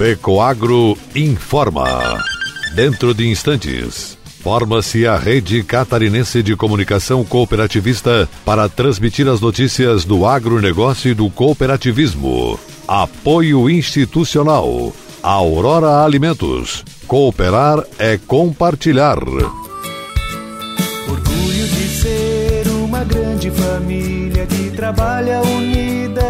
Fecoagro informa. Dentro de instantes, forma-se a Rede Catarinense de Comunicação Cooperativista para transmitir as notícias do agronegócio e do cooperativismo. Apoio institucional. Aurora Alimentos. Cooperar é compartilhar. Orgulho de ser uma grande família que trabalha unida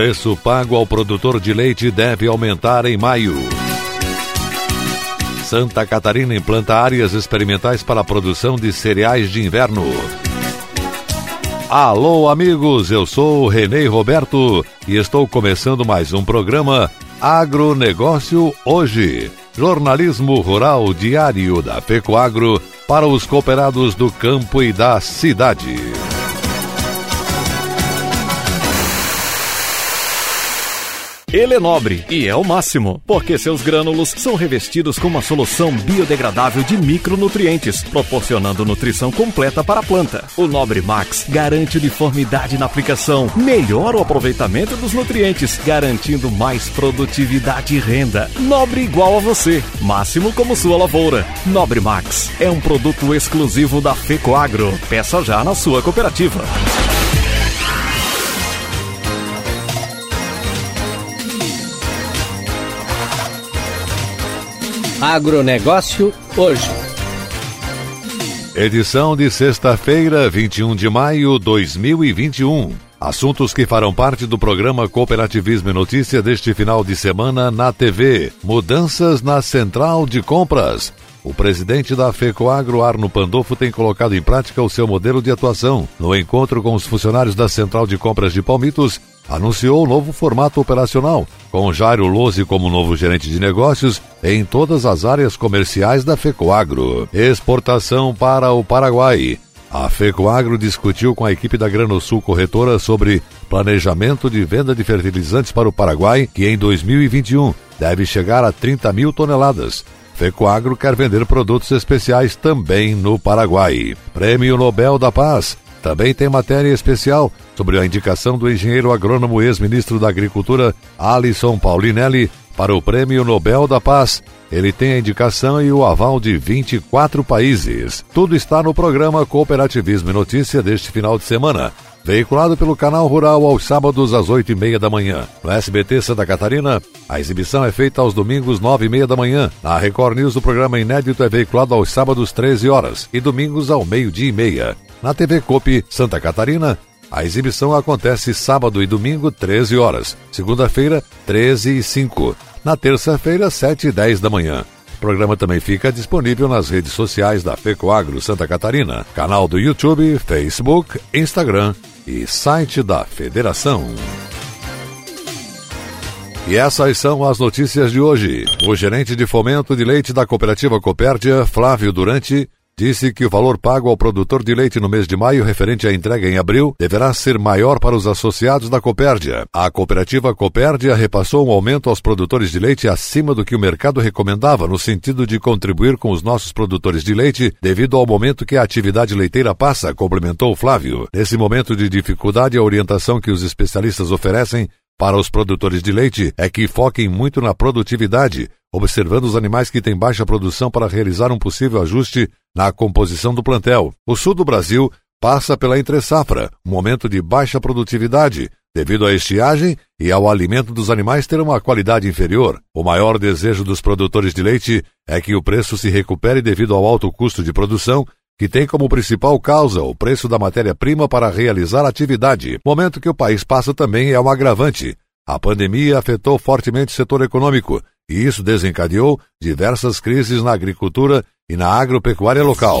Preço pago ao produtor de leite deve aumentar em maio. Santa Catarina implanta áreas experimentais para a produção de cereais de inverno. Alô, amigos, eu sou Renê Roberto e estou começando mais um programa Agronegócio Hoje. Jornalismo rural diário da Pecoagro para os cooperados do campo e da cidade. Ele é nobre e é o máximo, porque seus grânulos são revestidos com uma solução biodegradável de micronutrientes, proporcionando nutrição completa para a planta. O Nobre Max garante uniformidade na aplicação, melhora o aproveitamento dos nutrientes, garantindo mais produtividade e renda. Nobre igual a você, máximo como sua lavoura. Nobre Max é um produto exclusivo da Fecoagro. Peça já na sua cooperativa. Agronegócio hoje. Edição de sexta-feira, 21 de maio de 2021. Assuntos que farão parte do programa Cooperativismo e Notícia deste final de semana na TV. Mudanças na Central de Compras. O presidente da FECOAGRO, Arno Pandolfo, tem colocado em prática o seu modelo de atuação. No encontro com os funcionários da Central de Compras de Palmitos, anunciou o novo formato operacional, com Jairo Lose como novo gerente de negócios em todas as áreas comerciais da FECOAGRO. Exportação para o Paraguai. A FECOAGRO discutiu com a equipe da Granosul Corretora sobre planejamento de venda de fertilizantes para o Paraguai, que em 2021 deve chegar a 30 mil toneladas. FECOAGRO quer vender produtos especiais também no Paraguai. Prêmio Nobel da Paz. Também tem matéria especial sobre a indicação do engenheiro agrônomo ex-ministro da Agricultura, Alisson Paulinelli, para o Prêmio Nobel da Paz. Ele tem a indicação e o aval de 24 países. Tudo está no programa Cooperativismo e Notícia deste final de semana. Veiculado pelo canal Rural aos sábados às oito e meia da manhã. No SBT Santa Catarina, a exibição é feita aos domingos nove e meia da manhã. Na Record News, o programa inédito é veiculado aos sábados 13 horas e domingos ao meio-dia e meia. Na TV Copi Santa Catarina, a exibição acontece sábado e domingo 13 horas. Segunda-feira, 13 e 5. Na terça-feira, 7 e 10 da manhã. O programa também fica disponível nas redes sociais da FECOAGRO Santa Catarina, canal do YouTube, Facebook, Instagram e site da Federação. E essas são as notícias de hoje. O gerente de fomento de leite da cooperativa Copérdia, Flávio Durante, disse que o valor pago ao produtor de leite no mês de maio referente à entrega em abril deverá ser maior para os associados da Copérdia. A cooperativa Copérdia repassou um aumento aos produtores de leite acima do que o mercado recomendava no sentido de contribuir com os nossos produtores de leite devido ao momento que a atividade leiteira passa, complementou Flávio. Nesse momento de dificuldade, a orientação que os especialistas oferecem para os produtores de leite é que foquem muito na produtividade, observando os animais que têm baixa produção para realizar um possível ajuste na composição do plantel. O sul do Brasil passa pela entre-safra, um momento de baixa produtividade, devido à estiagem e ao alimento dos animais ter uma qualidade inferior. O maior desejo dos produtores de leite é que o preço se recupere devido ao alto custo de produção que tem como principal causa o preço da matéria-prima para realizar a atividade. Momento que o país passa também é um agravante. A pandemia afetou fortemente o setor econômico e isso desencadeou diversas crises na agricultura e na agropecuária local.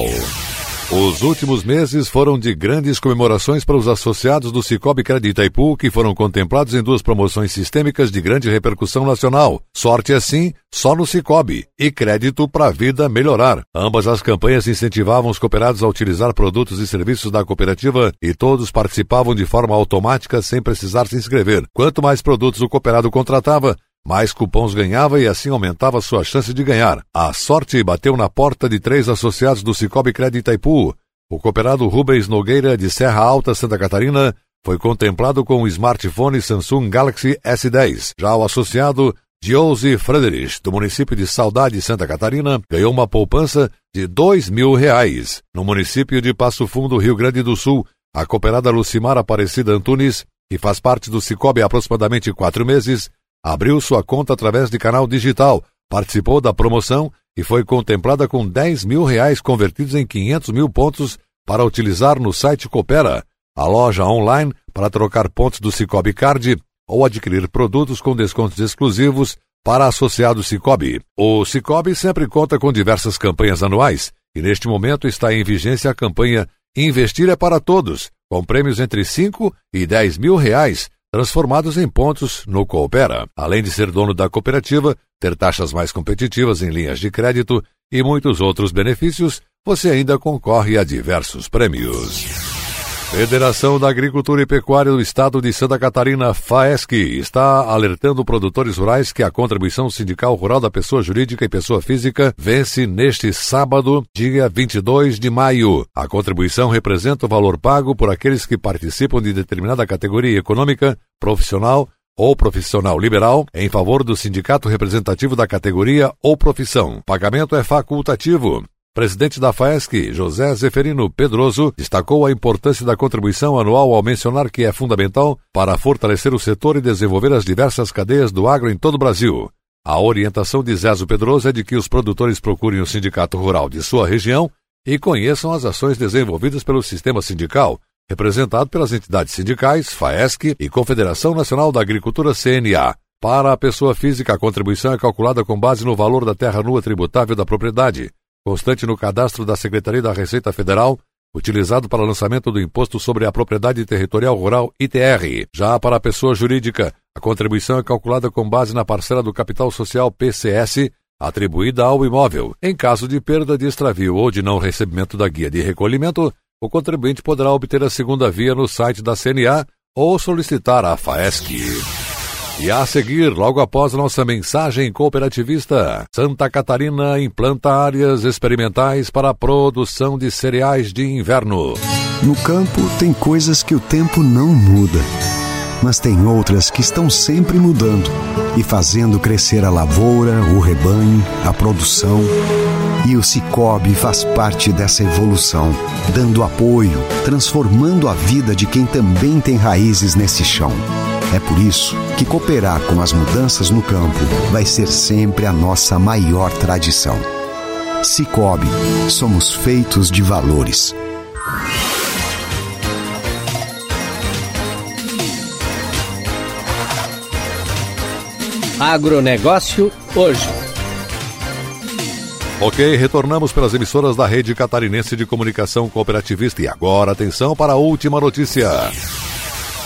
Os últimos meses foram de grandes comemorações para os associados do Cicobi Crédito Itaipu, que foram contemplados em duas promoções sistêmicas de grande repercussão nacional. Sorte assim, só no Cicobi. E crédito para a vida melhorar. Ambas as campanhas incentivavam os cooperados a utilizar produtos e serviços da cooperativa e todos participavam de forma automática sem precisar se inscrever. Quanto mais produtos o cooperado contratava, mais cupons ganhava e assim aumentava sua chance de ganhar. A sorte bateu na porta de três associados do Cicobi Crédito Itaipu. O cooperado Rubens Nogueira, de Serra Alta, Santa Catarina, foi contemplado com o smartphone Samsung Galaxy S10. Já o associado Josie Frederich, do município de Saudade, Santa Catarina, ganhou uma poupança de dois mil reais. No município de Passo Fundo, Rio Grande do Sul, a cooperada Lucimar Aparecida Antunes, que faz parte do Cicobi há aproximadamente quatro meses, abriu sua conta através de canal digital, participou da promoção e foi contemplada com 10 mil reais convertidos em 500 mil pontos para utilizar no site Coopera, a loja online para trocar pontos do Cicobi Card ou adquirir produtos com descontos exclusivos para associados Cicobi. O Cicobi sempre conta com diversas campanhas anuais e neste momento está em vigência a campanha Investir é para Todos, com prêmios entre 5 e 10 mil reais transformados em pontos no Coopera, além de ser dono da cooperativa, ter taxas mais competitivas em linhas de crédito e muitos outros benefícios, você ainda concorre a diversos prêmios. Federação da Agricultura e Pecuária do Estado de Santa Catarina, FAESC, está alertando produtores rurais que a contribuição sindical rural da pessoa jurídica e pessoa física vence neste sábado, dia 22 de maio. A contribuição representa o valor pago por aqueles que participam de determinada categoria econômica, profissional ou profissional liberal em favor do sindicato representativo da categoria ou profissão. Pagamento é facultativo. Presidente da FAESC, José Zeferino Pedroso, destacou a importância da contribuição anual ao mencionar que é fundamental para fortalecer o setor e desenvolver as diversas cadeias do agro em todo o Brasil. A orientação de Zezo Pedroso é de que os produtores procurem o sindicato rural de sua região e conheçam as ações desenvolvidas pelo sistema sindical, representado pelas entidades sindicais, FAESC e Confederação Nacional da Agricultura CNA. Para a pessoa física, a contribuição é calculada com base no valor da terra nua tributável da propriedade constante no cadastro da Secretaria da Receita Federal, utilizado para lançamento do Imposto sobre a Propriedade Territorial Rural ITR. Já para a pessoa jurídica, a contribuição é calculada com base na parcela do capital social PCS atribuída ao imóvel. Em caso de perda de extravio ou de não recebimento da guia de recolhimento, o contribuinte poderá obter a segunda via no site da CNA ou solicitar a FAESC. E a seguir, logo após nossa mensagem cooperativista, Santa Catarina implanta áreas experimentais para a produção de cereais de inverno. No campo, tem coisas que o tempo não muda, mas tem outras que estão sempre mudando e fazendo crescer a lavoura, o rebanho, a produção. E o Cicobi faz parte dessa evolução, dando apoio, transformando a vida de quem também tem raízes nesse chão. É por isso que cooperar com as mudanças no campo vai ser sempre a nossa maior tradição. Cicobi, somos feitos de valores. Agronegócio hoje. Ok, retornamos pelas emissoras da Rede Catarinense de Comunicação Cooperativista e agora atenção para a última notícia.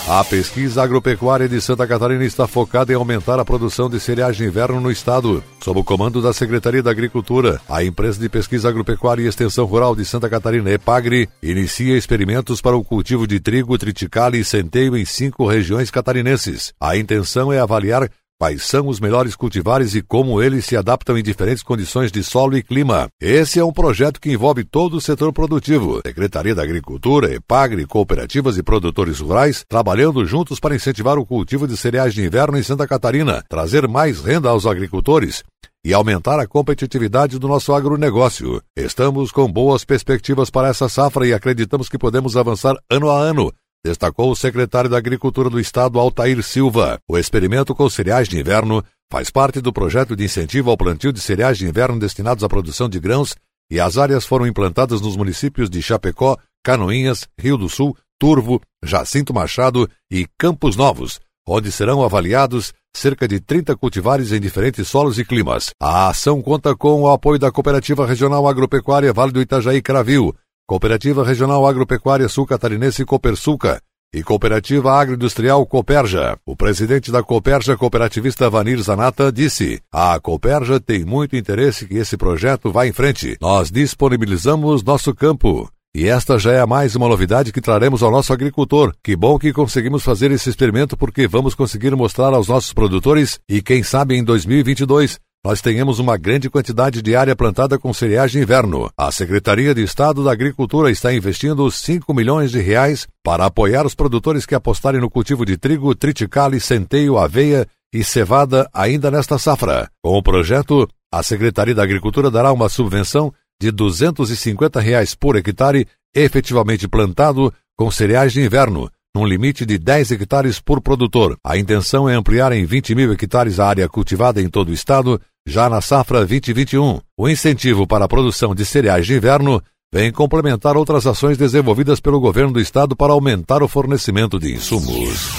A pesquisa agropecuária de Santa Catarina está focada em aumentar a produção de cereais de inverno no estado. Sob o comando da Secretaria da Agricultura, a empresa de pesquisa agropecuária e extensão rural de Santa Catarina, EPAGRE, inicia experimentos para o cultivo de trigo, triticale e centeio em cinco regiões catarinenses. A intenção é avaliar Quais são os melhores cultivares e como eles se adaptam em diferentes condições de solo e clima? Esse é um projeto que envolve todo o setor produtivo. Secretaria da Agricultura, EPAGRE, cooperativas e produtores rurais trabalhando juntos para incentivar o cultivo de cereais de inverno em Santa Catarina, trazer mais renda aos agricultores e aumentar a competitividade do nosso agronegócio. Estamos com boas perspectivas para essa safra e acreditamos que podemos avançar ano a ano destacou o secretário da Agricultura do Estado, Altair Silva. O experimento com cereais de inverno faz parte do projeto de incentivo ao plantio de cereais de inverno destinados à produção de grãos e as áreas foram implantadas nos municípios de Chapecó, Canoinhas, Rio do Sul, Turvo, Jacinto Machado e Campos Novos, onde serão avaliados cerca de 30 cultivares em diferentes solos e climas. A ação conta com o apoio da Cooperativa Regional Agropecuária Vale do Itajaí Cravil, Cooperativa Regional Agropecuária Sul Catarinense Copersuca e Cooperativa Agroindustrial Coperja. O presidente da Coperja, cooperativista Vanir Zanata, disse: A Coperja tem muito interesse que esse projeto vá em frente. Nós disponibilizamos nosso campo. E esta já é mais uma novidade que traremos ao nosso agricultor. Que bom que conseguimos fazer esse experimento porque vamos conseguir mostrar aos nossos produtores e quem sabe em 2022 nós tenhamos uma grande quantidade de área plantada com cereais de inverno. A Secretaria de Estado da Agricultura está investindo 5 milhões de reais para apoiar os produtores que apostarem no cultivo de trigo, triticale, centeio, aveia e cevada ainda nesta safra. Com o projeto, a Secretaria da Agricultura dará uma subvenção de 250 reais por hectare efetivamente plantado com cereais de inverno, num limite de 10 hectares por produtor. A intenção é ampliar em 20 mil hectares a área cultivada em todo o estado, já na safra 2021. O incentivo para a produção de cereais de inverno vem complementar outras ações desenvolvidas pelo governo do estado para aumentar o fornecimento de insumos.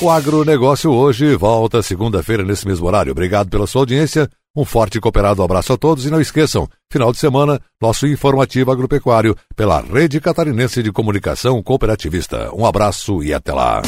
O agronegócio hoje volta segunda-feira nesse mesmo horário. Obrigado pela sua audiência. Um forte e cooperado abraço a todos e não esqueçam, final de semana, nosso informativo agropecuário pela Rede Catarinense de Comunicação Cooperativista. Um abraço e até lá.